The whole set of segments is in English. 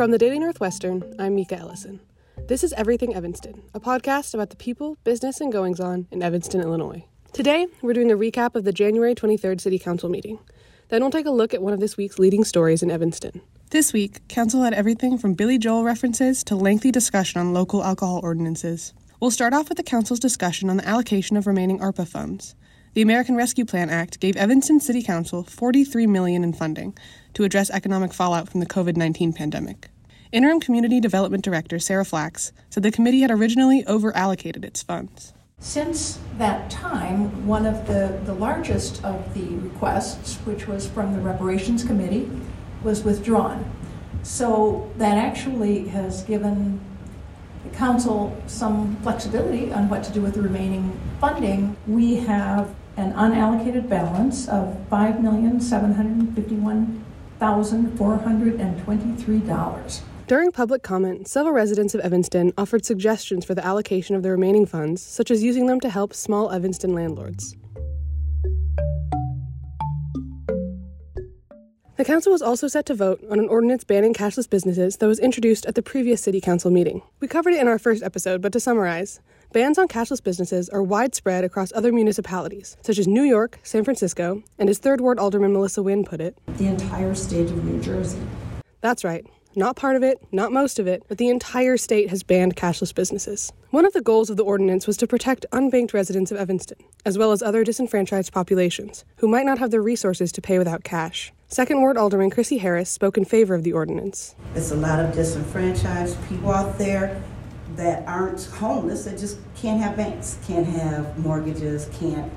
From the Daily Northwestern, I'm Mika Ellison. This is Everything Evanston, a podcast about the people, business, and goings on in Evanston, Illinois. Today, we're doing a recap of the January 23rd City Council meeting. Then we'll take a look at one of this week's leading stories in Evanston. This week, Council had everything from Billy Joel references to lengthy discussion on local alcohol ordinances. We'll start off with the Council's discussion on the allocation of remaining ARPA funds. The American Rescue Plan Act gave Evanston City Council 43 million in funding to address economic fallout from the COVID-19 pandemic. Interim Community Development Director Sarah Flax said the committee had originally over-allocated its funds. Since that time, one of the, the largest of the requests, which was from the Reparations Committee, was withdrawn. So that actually has given the council some flexibility on what to do with the remaining funding. We have an unallocated balance of $5,751,423. During public comment, several residents of Evanston offered suggestions for the allocation of the remaining funds, such as using them to help small Evanston landlords. The council was also set to vote on an ordinance banning cashless businesses that was introduced at the previous city council meeting. We covered it in our first episode, but to summarize, bans on cashless businesses are widespread across other municipalities, such as New York, San Francisco, and as Third Ward Alderman Melissa Wynne put it, the entire state of New Jersey. That's right. Not part of it, not most of it, but the entire state has banned cashless businesses. One of the goals of the ordinance was to protect unbanked residents of Evanston, as well as other disenfranchised populations who might not have the resources to pay without cash. Second Ward Alderman Krissie Harris spoke in favor of the ordinance. There's a lot of disenfranchised people out there that aren't homeless that just can't have banks, can't have mortgages, can't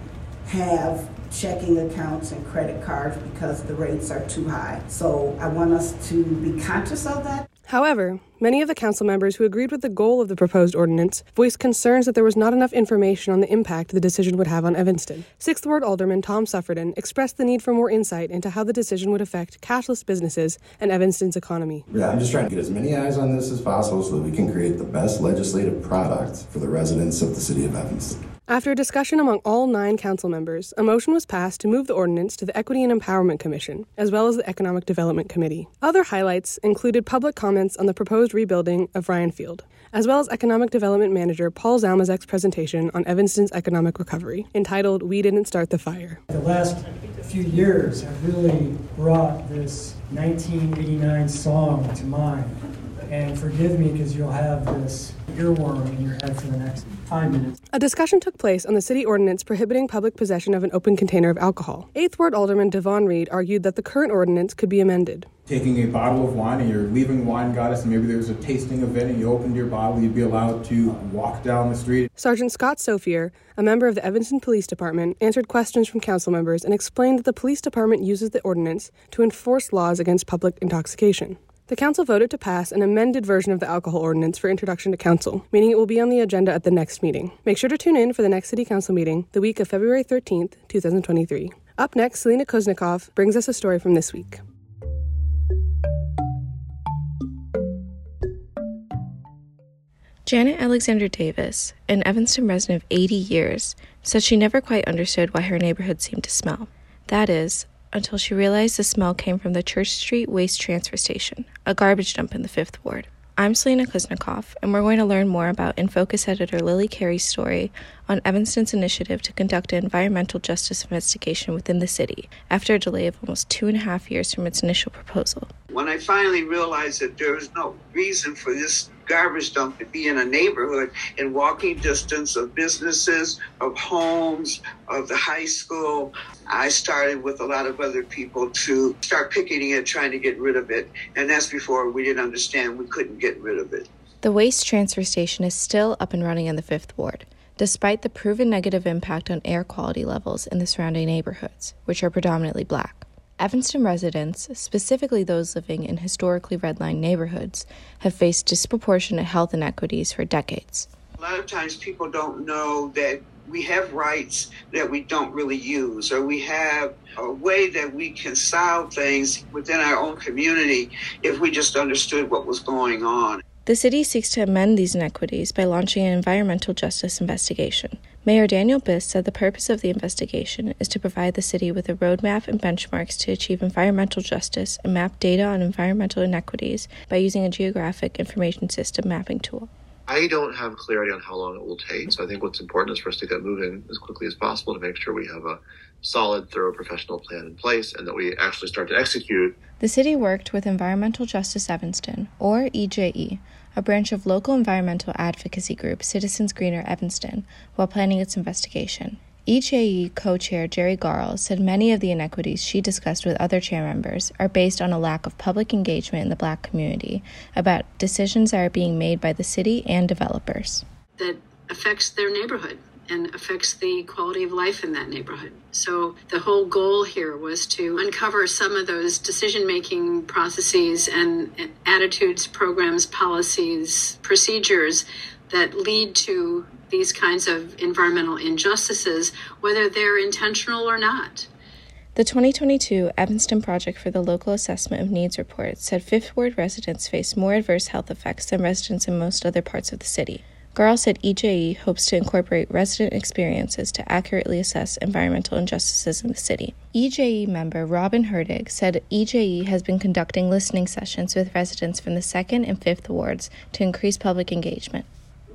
have checking accounts and credit cards because the rates are too high. So I want us to be conscious of that. However, many of the council members who agreed with the goal of the proposed ordinance voiced concerns that there was not enough information on the impact the decision would have on Evanston. Sixth Ward Alderman Tom Suffredin expressed the need for more insight into how the decision would affect cashless businesses and Evanston's economy. Yeah, I'm just trying to get as many eyes on this as possible so that we can create the best legislative product for the residents of the city of Evanston. After a discussion among all nine council members, a motion was passed to move the ordinance to the Equity and Empowerment Commission, as well as the Economic Development Committee. Other highlights included public comments on the proposed rebuilding of Ryan Field, as well as Economic Development Manager Paul Zalmezak's presentation on Evanston's economic recovery, entitled We Didn't Start the Fire. The last few years have really brought this 1989 song to mind. And forgive me because you'll have this earworm in your head for the next five minutes. A discussion took place on the city ordinance prohibiting public possession of an open container of alcohol. Eighth Ward Alderman Devon Reid argued that the current ordinance could be amended. Taking a bottle of wine and you're leaving Wine Goddess, and maybe there was a tasting event and you opened your bottle, you'd be allowed to walk down the street. Sergeant Scott Sofier, a member of the Evanston Police Department, answered questions from council members and explained that the police department uses the ordinance to enforce laws against public intoxication. The council voted to pass an amended version of the alcohol ordinance for introduction to council, meaning it will be on the agenda at the next meeting. Make sure to tune in for the next city council meeting, the week of February 13th, 2023. Up next, Selena Kuznikoff brings us a story from this week. Janet Alexander Davis, an Evanston resident of 80 years, said she never quite understood why her neighborhood seemed to smell. That is, until she realized the smell came from the Church Street Waste Transfer Station, a garbage dump in the Fifth Ward. I'm Selena Kuznikoff, and we're going to learn more about In Focus editor Lily Carey's story on Evanston's initiative to conduct an environmental justice investigation within the city after a delay of almost two and a half years from its initial proposal. When I finally realized that there was no reason for this garbage dump to be in a neighborhood in walking distance of businesses, of homes, of the high school. I started with a lot of other people to start picketing it, trying to get rid of it. And that's before we didn't understand we couldn't get rid of it. The waste transfer station is still up and running in the Fifth Ward, despite the proven negative impact on air quality levels in the surrounding neighborhoods, which are predominantly black. Evanston residents, specifically those living in historically redlined neighborhoods, have faced disproportionate health inequities for decades. A lot of times people don't know that we have rights that we don't really use, or we have a way that we can solve things within our own community if we just understood what was going on. The city seeks to amend these inequities by launching an environmental justice investigation, Mayor Daniel Biss said the purpose of the investigation is to provide the city with a roadmap and benchmarks to achieve environmental justice and map data on environmental inequities by using a geographic information system mapping tool. I don't have clarity on how long it will take, so I think what's important is for us to get moving as quickly as possible to make sure we have a solid, thorough professional plan in place and that we actually start to execute. The city worked with Environmental Justice Evanston, or EJE, a branch of local environmental advocacy group Citizens Greener Evanston, while planning its investigation. EJE co chair Jerry Garl said many of the inequities she discussed with other chair members are based on a lack of public engagement in the black community about decisions that are being made by the city and developers. That affects their neighborhood and affects the quality of life in that neighborhood. So the whole goal here was to uncover some of those decision making processes and attitudes, programs, policies, procedures that lead to these kinds of environmental injustices, whether they're intentional or not. The 2022 Evanston Project for the Local Assessment of Needs report said Fifth Ward residents face more adverse health effects than residents in most other parts of the city. Garl said EJE hopes to incorporate resident experiences to accurately assess environmental injustices in the city. EJE member Robin Herdig said EJE has been conducting listening sessions with residents from the 2nd and 5th wards to increase public engagement.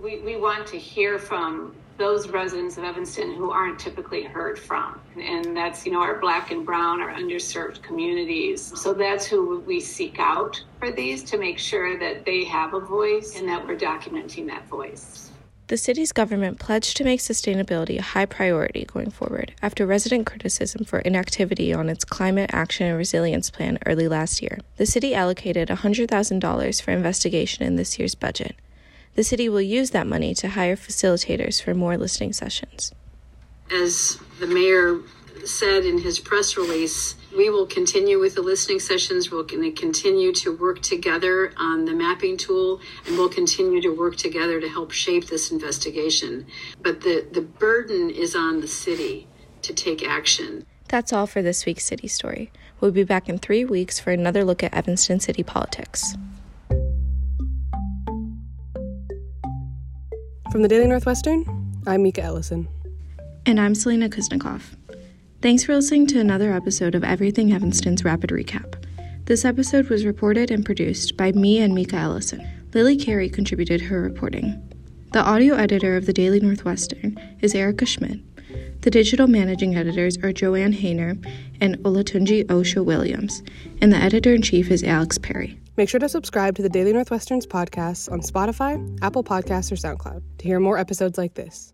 We, we want to hear from those residents of Evanston who aren't typically heard from. And that's, you know, our black and brown, our underserved communities. So that's who we seek out for these to make sure that they have a voice and that we're documenting that voice. The city's government pledged to make sustainability a high priority going forward after resident criticism for inactivity on its climate action and resilience plan early last year. The city allocated $100,000 for investigation in this year's budget. The city will use that money to hire facilitators for more listening sessions. As the mayor said in his press release, we will continue with the listening sessions. We're going to continue to work together on the mapping tool, and we'll continue to work together to help shape this investigation. But the, the burden is on the city to take action. That's all for this week's City Story. We'll be back in three weeks for another look at Evanston city politics. From the Daily Northwestern, I'm Mika Ellison. And I'm Selena Kuznikoff. Thanks for listening to another episode of Everything Evanston's Rapid Recap. This episode was reported and produced by me and Mika Ellison. Lily Carey contributed her reporting. The audio editor of the Daily Northwestern is Erica Schmidt. The digital managing editors are Joanne Hayner and Olatunji Osha Williams, and the editor in chief is Alex Perry. Make sure to subscribe to the Daily Northwestern's podcasts on Spotify, Apple Podcasts, or SoundCloud to hear more episodes like this.